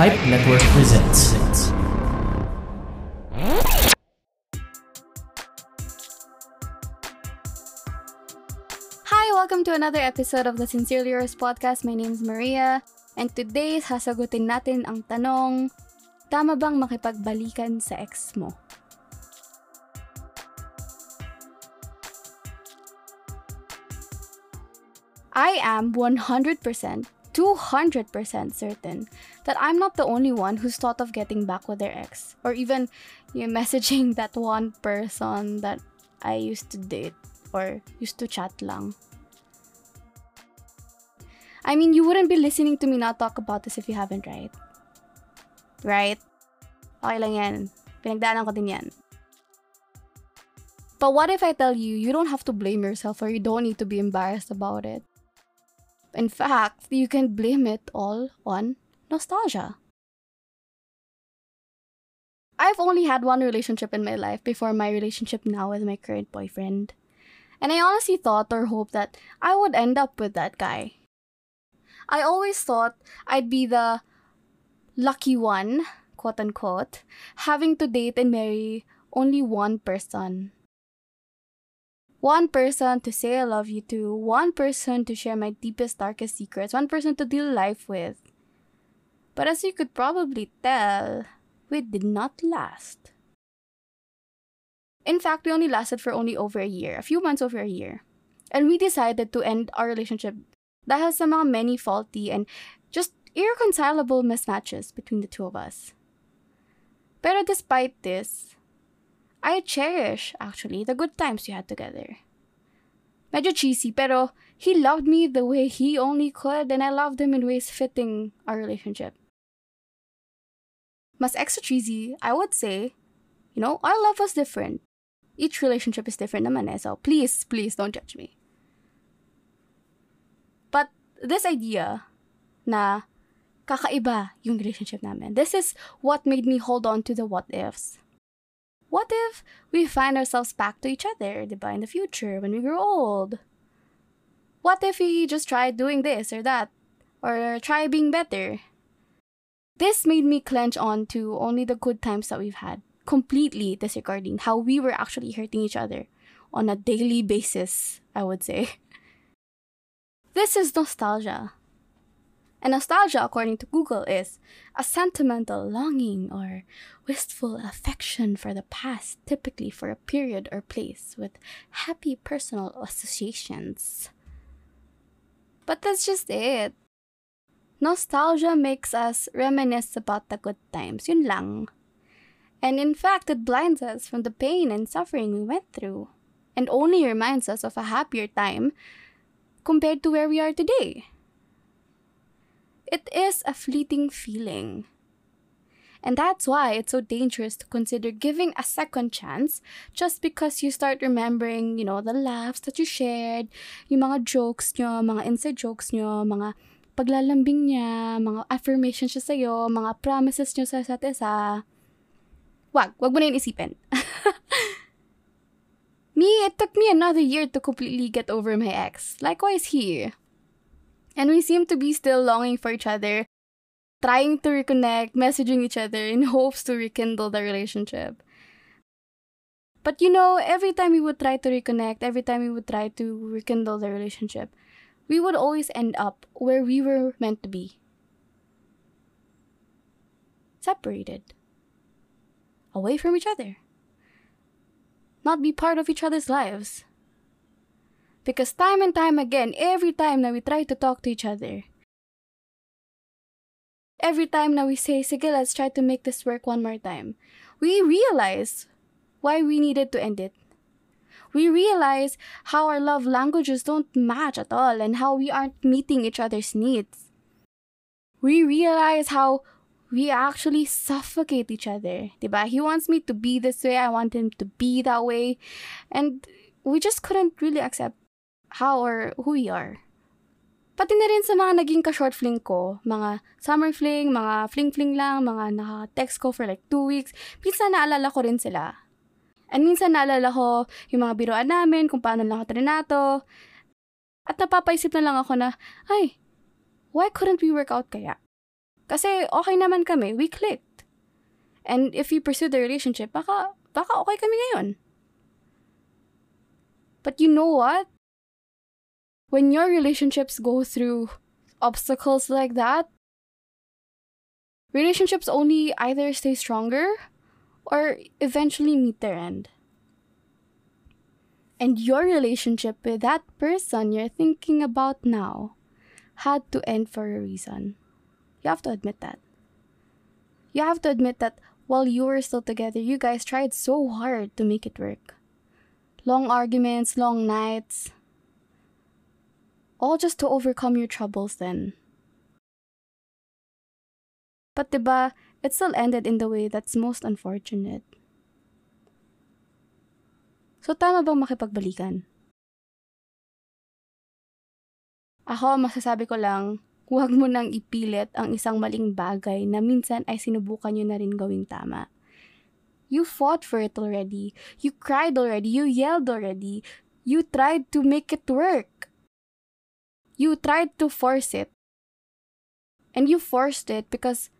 Pipe Network presents. Hi, welcome to another episode of the Sincerely Yours podcast. My name is Maria, and today sasagutin natin ang tanong, tama bang makipagbalikan sa ex mo? I am 100%, 200% certain that I'm not the only one who's thought of getting back with their ex, or even you know, messaging that one person that I used to date or used to chat lang. I mean, you wouldn't be listening to me not talk about this if you haven't, right? Right? Okay lang yan. Pinagdaanan ko din yan. But what if I tell you, you don't have to blame yourself or you don't need to be embarrassed about it? In fact, you can blame it all on nostalgia. I've only had one relationship in my life before my relationship now with my current boyfriend. And I honestly thought or hoped that I would end up with that guy. I always thought I'd be the lucky one, quote unquote, having to date and marry only one person. One person to say I love you to, one person to share my deepest, darkest secrets, one person to deal life with. But as you could probably tell, we did not last. In fact, we only lasted for only over a year, a few months over a year. And we decided to end our relationship dahil sa mga many faulty and just irreconcilable mismatches between the two of us. Pero despite this, I cherish, actually, the good times we had together. Medyo cheesy, pero he loved me the way he only could, and I loved him in ways fitting our relationship. Mas extra cheesy, I would say, you know, our love was different. Each relationship is different naman eh, so please, please don't judge me. But this idea na kakaiba yung relationship namin, this is what made me hold on to the what ifs. What if we find ourselves back to each other, diba, in the future when we grow old? What if we just try doing this or that? Or try being better? This made me clench on to only the good times that we've had, completely disregarding how we were actually hurting each other on a daily basis, I would say. This is nostalgia. And nostalgia, according to Google, is a sentimental longing or wistful affection for the past, typically for a period or place with happy personal associations. But that's just it. Nostalgia makes us reminisce about the good times, yun lang. And in fact, it blinds us from the pain and suffering we went through, and only reminds us of a happier time compared to where we are today. It is a fleeting feeling. And that's why it's so dangerous to consider giving a second chance just because you start remembering, you know, the laughs that you shared, yung mga jokes nyo, mga inside jokes nyo, mga paglalambing niya, mga affirmations siya sa'yo, mga promises nyo sa isa't isa. Wag, wag mo na yun isipin. me, it took me another year to completely get over my ex. Likewise he. And we seem to be still longing for each other, trying to reconnect, messaging each other in hopes to rekindle the relationship. But you know, every time we would try to reconnect, every time we would try to rekindle the relationship, we would always end up where we were meant to be separated, away from each other, not be part of each other's lives. Because time and time again, every time that we try to talk to each other, every time that we say, sige, let's try to make this work one more time, we realize why we needed to end it. We realize how our love languages don't match at all and how we aren't meeting each other's needs. We realize how we actually suffocate each other. Diba? He wants me to be this way, I want him to be that way. And we just couldn't really accept how or who we are. Pati na rin sa mga naging ka-short fling ko, mga summer fling, mga fling-fling lang, mga naka-text ko for like two weeks, minsan naalala ko rin sila. And minsan naalala ko yung mga biroan namin, kung paano lang ako trinato. At napapaisip na lang ako na, ay, why couldn't we work out kaya? Kasi okay naman kami, we clicked. And if we pursue the relationship, baka, baka okay kami ngayon. But you know what? When your relationships go through obstacles like that, relationships only either stay stronger or eventually meet their end. And your relationship with that person you're thinking about now had to end for a reason. You have to admit that. You have to admit that while you were still together, you guys tried so hard to make it work. Long arguments, long nights, all just to overcome your troubles then. But diba, it still ended in the way that's most unfortunate. So tama bang makipagbalikan? Ako, masasabi ko lang, huwag mo nang ipilit ang isang maling bagay na minsan ay sinubukan nyo na rin gawing tama. You fought for it already. You cried already. You yelled already. You tried to make it work. You tried to force it. And you forced it because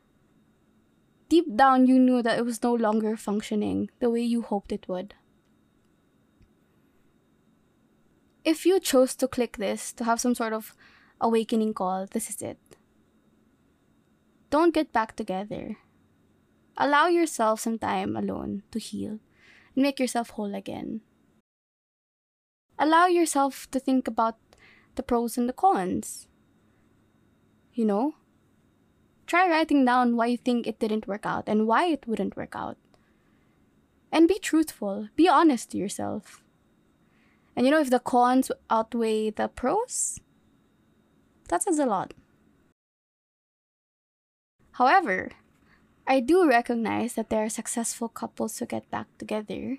deep down you knew that it was no longer functioning the way you hoped it would. If you chose to click this to have some sort of awakening call, this is it. Don't get back together. Allow yourself some time alone to heal and make yourself whole again. Allow yourself to think about the pros and the cons. You know? Try writing down why you think it didn't work out and why it wouldn't work out. And be truthful, be honest to yourself. And you know, if the cons outweigh the pros, that says a lot. However, I do recognize that there are successful couples who get back together.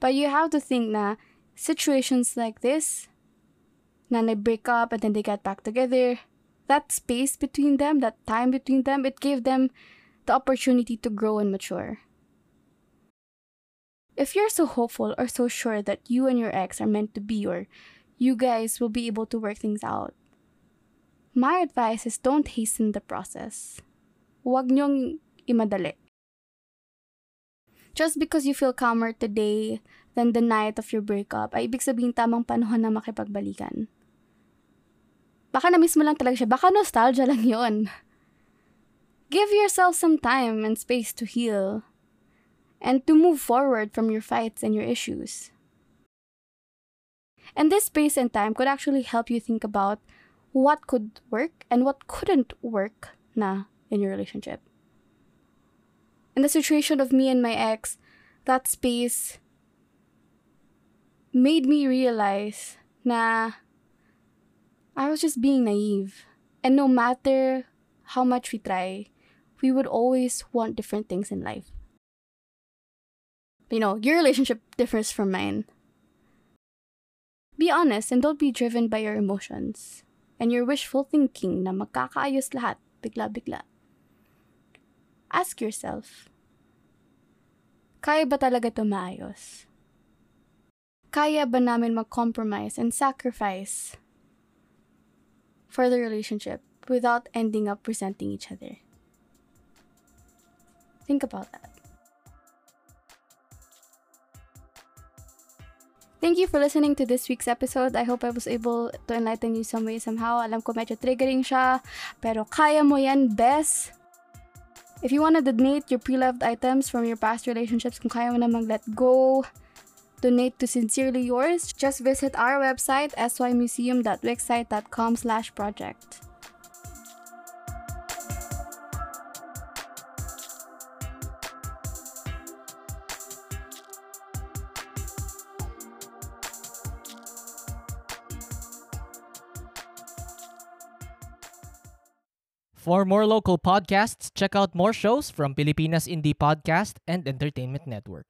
But you have to think that situations like this, na they break up and then they get back together, that space between them, that time between them, it gave them the opportunity to grow and mature. If you're so hopeful or so sure that you and your ex are meant to be or you guys will be able to work things out, my advice is don't hasten the process. Huwag niyong imadali. Just because you feel calmer today than the night of your breakup, ay ibig sabihin tamang panahon na makipagbalikan. Baka na-miss lang talaga siya. Baka nostalgia lang yon. Give yourself some time and space to heal and to move forward from your fights and your issues. And this space and time could actually help you think about what could work and what couldn't work na in your relationship. In the situation of me and my ex, that space made me realize na I was just being naive. And no matter how much we try, we would always want different things in life. You know, your relationship differs from mine. Be honest and don't be driven by your emotions and your wishful thinking na magkakaayos lahat bigla-bigla. Ask yourself, kaya ba talaga ito maayos? Kaya ba namin mag-compromise and sacrifice for the relationship without ending up resenting each other? Think about that. Thank you for listening to this week's episode. I hope I was able to enlighten you some way somehow. Alam ko medyo triggering siya, pero kaya mo yan, best. If you want to donate your pre-loved items from your past relationships, kung kaya mo na mag-let go, donate to Sincerely Yours, just visit our website, symuseum.wixsite.com slash project. For more local podcasts, check out more shows from Pilipinas Indie Podcast and Entertainment Network.